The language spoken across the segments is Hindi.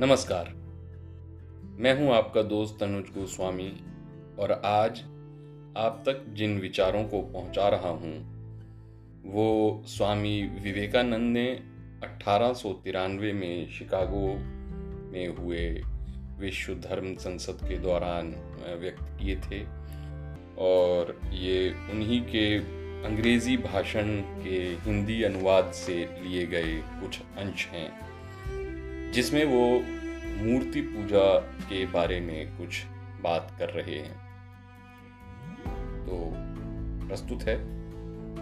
नमस्कार। मैं हूँ आपका दोस्त अनुज गोस्वामी और आज आप तक जिन विचारों को पहुँचा रहा हूँ, वो स्वामी विवेकानंद ने अठारह सौ तिरानवे में शिकागो में हुए विश्व धर्म संसद के दौरान व्यक्त किए थे और ये उन्हीं के अंग्रेज़ी भाषण के हिंदी अनुवाद से लिए गए कुछ अंश हैं। जिसमें वो मूर्ति पूजा के बारे में कुछ बात कर रहे हैं। तो प्रस्तुत है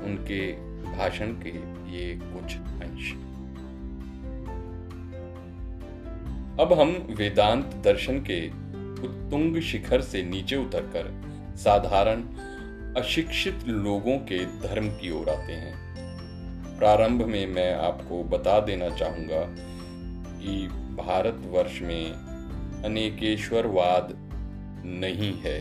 उनके भाषण के ये कुछ अंश। अब हम वेदांत दर्शन के उत्तुंग शिखर से नीचे उतरकर साधारण अशिक्षित लोगों के धर्म की ओर आते हैं। प्रारंभ में मैं आपको बता देना चाहूँगा कि भारतवर्ष में अनेकेश्वरवाद नहीं है।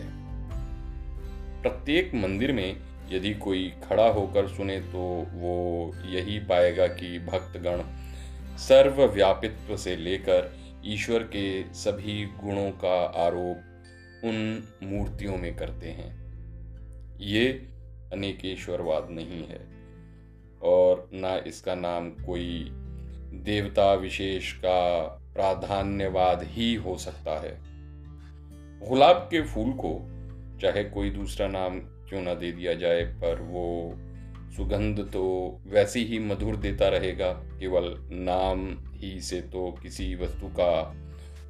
प्रत्येक मंदिर में यदि कोई खड़ा होकर सुने तो वो यही पाएगा कि भक्तगण सर्वव्यापित्व से लेकर ईश्वर के सभी गुणों का आरोप उन मूर्तियों में करते हैं। ये अनेकेश्वरवाद नहीं है और ना इसका नाम कोई देवता विशेष का प्राधान्यवाद ही हो सकता है। गुलाब के फूल को चाहे कोई दूसरा नाम क्यों ना दे दिया जाए पर वो सुगंध तो वैसी ही मधुर देता रहेगा। केवल नाम ही से तो किसी वस्तु का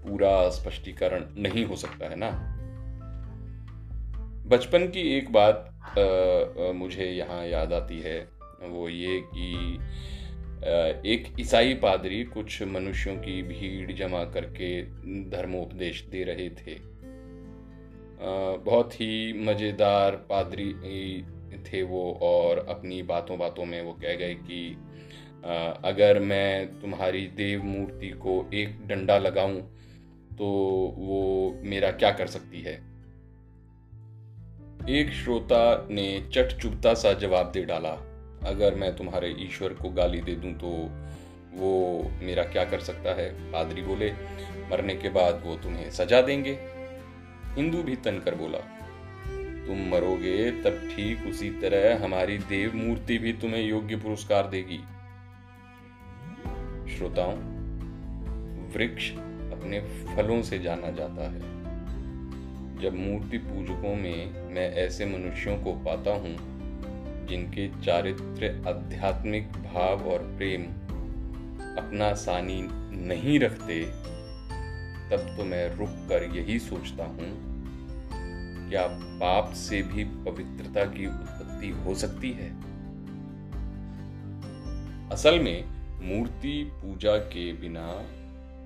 पूरा स्पष्टीकरण नहीं हो सकता है ना? बचपन की एक बात आ, मुझे यहाँ याद आती है वो ये कि एक ईसाई पादरी कुछ मनुष्यों की भीड़ जमा करके धर्मोपदेश दे रहे थे। बहुत ही मज़ेदार पादरी थे वो और अपनी बातों बातों में वो कह गए कि अगर मैं तुम्हारी देव मूर्ति को एक डंडा लगाऊँ तो वो मेरा क्या कर सकती है? एक श्रोता ने चट चुपता सा जवाब दे डाला अगर मैं तुम्हारे ईश्वर को गाली दे दूँ तो वो मेरा क्या कर सकता है? पादरी बोले, मरने के बाद वो तुम्हें सजा देंगे। हिंदू भी तनकर बोला, तुम मरोगे तब ठीक उसी तरह हमारी देव मूर्ति भी तुम्हें योग्य पुरस्कार देगी। श्रोताओं, वृक्ष अपने फलों से जाना जाता है। जब मूर्ति पूजकों में मैं ऐसे मनुष्यों को पाता हूँ जिनके चारित्र आध्यात्मिक भाव और प्रेम अपना सानी नहीं रखते, तब तो मैं रुक कर यही सोचता हूँ, क्या पाप से भी पवित्रता की उत्पत्ति हो सकती है? असल में मूर्ति पूजा के बिना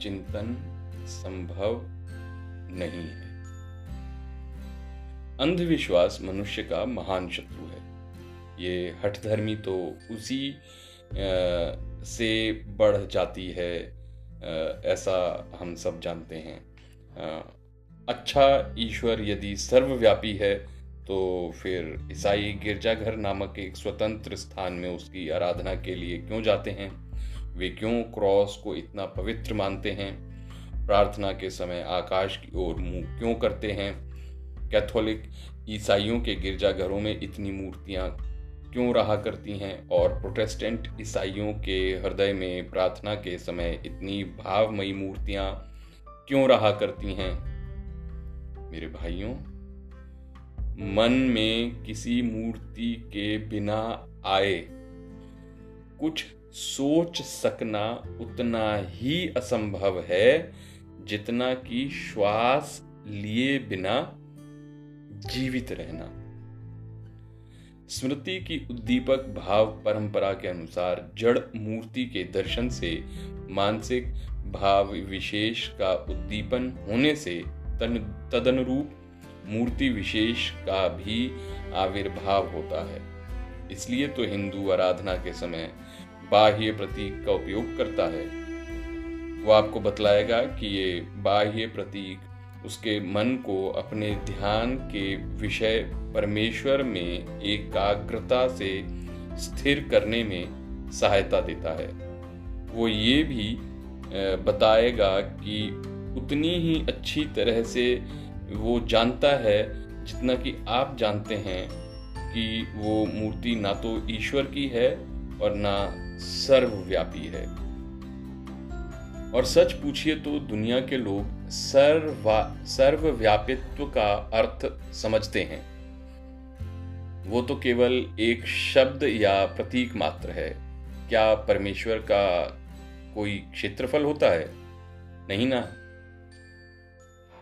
चिंतन संभव नहीं है। अंधविश्वास मनुष्य का महान शत्रु है। ये हठधर्मी तो उसी से बढ़ जाती है ऐसा हम सब जानते हैं। अच्छा ईश्वर यदि सर्वव्यापी है तो फिर ईसाई गिरजाघर नामक एक स्वतंत्र स्थान में उसकी आराधना के लिए क्यों जाते हैं? वे क्यों क्रॉस को इतना पवित्र मानते हैं? प्रार्थना के समय आकाश की ओर मुँह क्यों करते हैं? कैथोलिक ईसाइयों के गिरजाघरों में इतनी मूर्तियाँ क्यों रहा करती हैं? और प्रोटेस्टेंट ईसाइयों के हृदय में प्रार्थना के समय इतनी भावमयी मूर्तियाँ क्यों रहा करती हैं? मेरे भाइयों, मन में किसी मूर्ति के बिना आए कुछ सोच सकना उतना ही असंभव है जितना कि श्वास लिए बिना जीवित रहना। स्मृति की उद्दीपक भाव परंपरा के अनुसार जड़ मूर्ति के दर्शन से मानसिक भाव विशेष का उद्दीपन होने से तदनुरूप मूर्ति विशेष का भी आविर्भाव होता है। इसलिए तो हिंदू आराधना के समय बाह्य प्रतीक का उपयोग करता है। वो आपको बतलाएगा कि ये बाह्य प्रतीक उसके मन को अपने ध्यान के विषय परमेश्वर में एकाग्रता से स्थिर करने में सहायता देता है। वो ये भी बताएगा कि उतनी ही अच्छी तरह से वो जानता है जितना कि आप जानते हैं कि वो मूर्ति ना तो ईश्वर की है और ना सर्वव्यापी है। और सच पूछिए तो दुनिया के लोग सर्वा, सर्वव्यापित्व का अर्थ समझते हैं। वो तो केवल एक शब्द या प्रतीक मात्र है। क्या परमेश्वर का कोई क्षेत्रफल होता है? नहीं ना।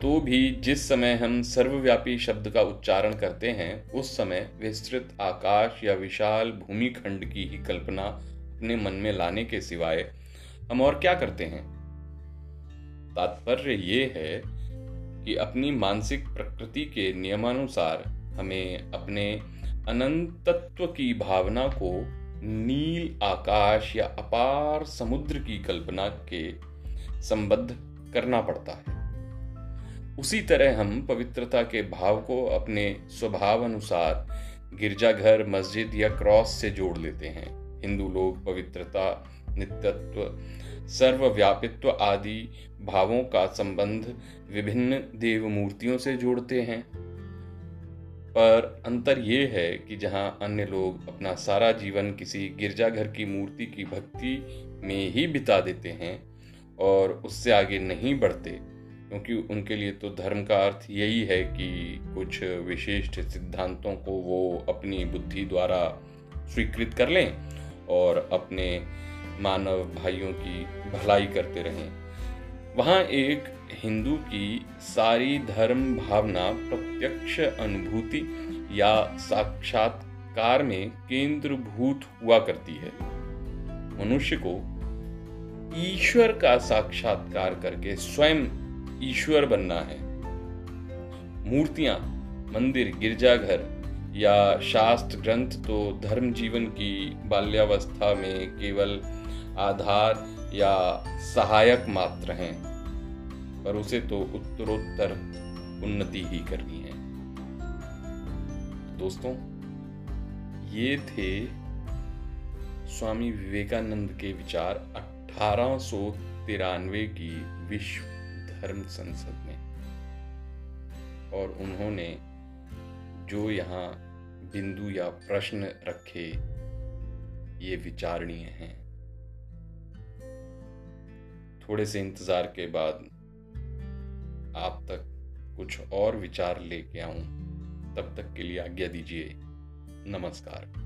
तो भी जिस समय हम सर्वव्यापी शब्द का उच्चारण करते हैं, उस समय विस्तृत आकाश या विशाल भूमिखंड की ही कल्पना अपने मन में लाने के सिवाय हम और क्या करते हैं? तात्पर्य ये है कि अपनी मानसिक प्रकृति के नियमानुसार हमें अपने अनंतत्व की भावना को नील आकाश या अपार समुद्र की कल्पना के संबद्ध करना पड़ता है। उसी तरह हम पवित्रता के भाव को अपने स्वभाव अनुसार गिरजाघर, मस्जिद या क्रॉस से जोड़ लेते हैं। हिंदू लोग पवित्रता नित्यत्व, सर्वव्यापित्व आदि भावों का संबंध विभिन्न देव मूर्तियों से जोड़ते हैं। पर अंतर ये है कि जहाँ अन्य लोग अपना सारा जीवन किसी गिरजाघर की मूर्ति की भक्ति में ही बिता देते हैं और उससे आगे नहीं बढ़ते, क्योंकि उनके लिए तो धर्म का अर्थ यही है कि कुछ विशिष्ट सिद्धांतों को वो अपनी बुद्धि द्वारा स्वीकृत कर लें और अपने मानव भाइयों की भलाई करते रहें। वहाँ एक हिंदू की सारी धर्म भावना, प्रत्यक्ष अनुभूति या साक्षात्कार में केंद्रभूत हुआ करती है। मनुष्य को ईश्वर का साक्षात्कार करके स्वयं ईश्वर बनना है। मूर्तियाँ, मंदिर, गिरजाघर या शास्त्र ग्रंथ तो धर्म जीवन की बाल्यावस्था में केवल आधार या सहायक मात्र हैं, पर उसे तो उत्तरोत्तर उन्नति ही करनी है। दोस्तों, ये थे स्वामी विवेकानंद के विचार अठारह की विश्व धर्म संसद में। और उन्होंने जो यहाँ बिंदु या प्रश्न रखे, ये विचारणीय हैं। थोड़े से इंतज़ार के बाद आप तक कुछ और विचार लेके आऊँ। तब तक के लिए आज्ञा दीजिए। नमस्कार।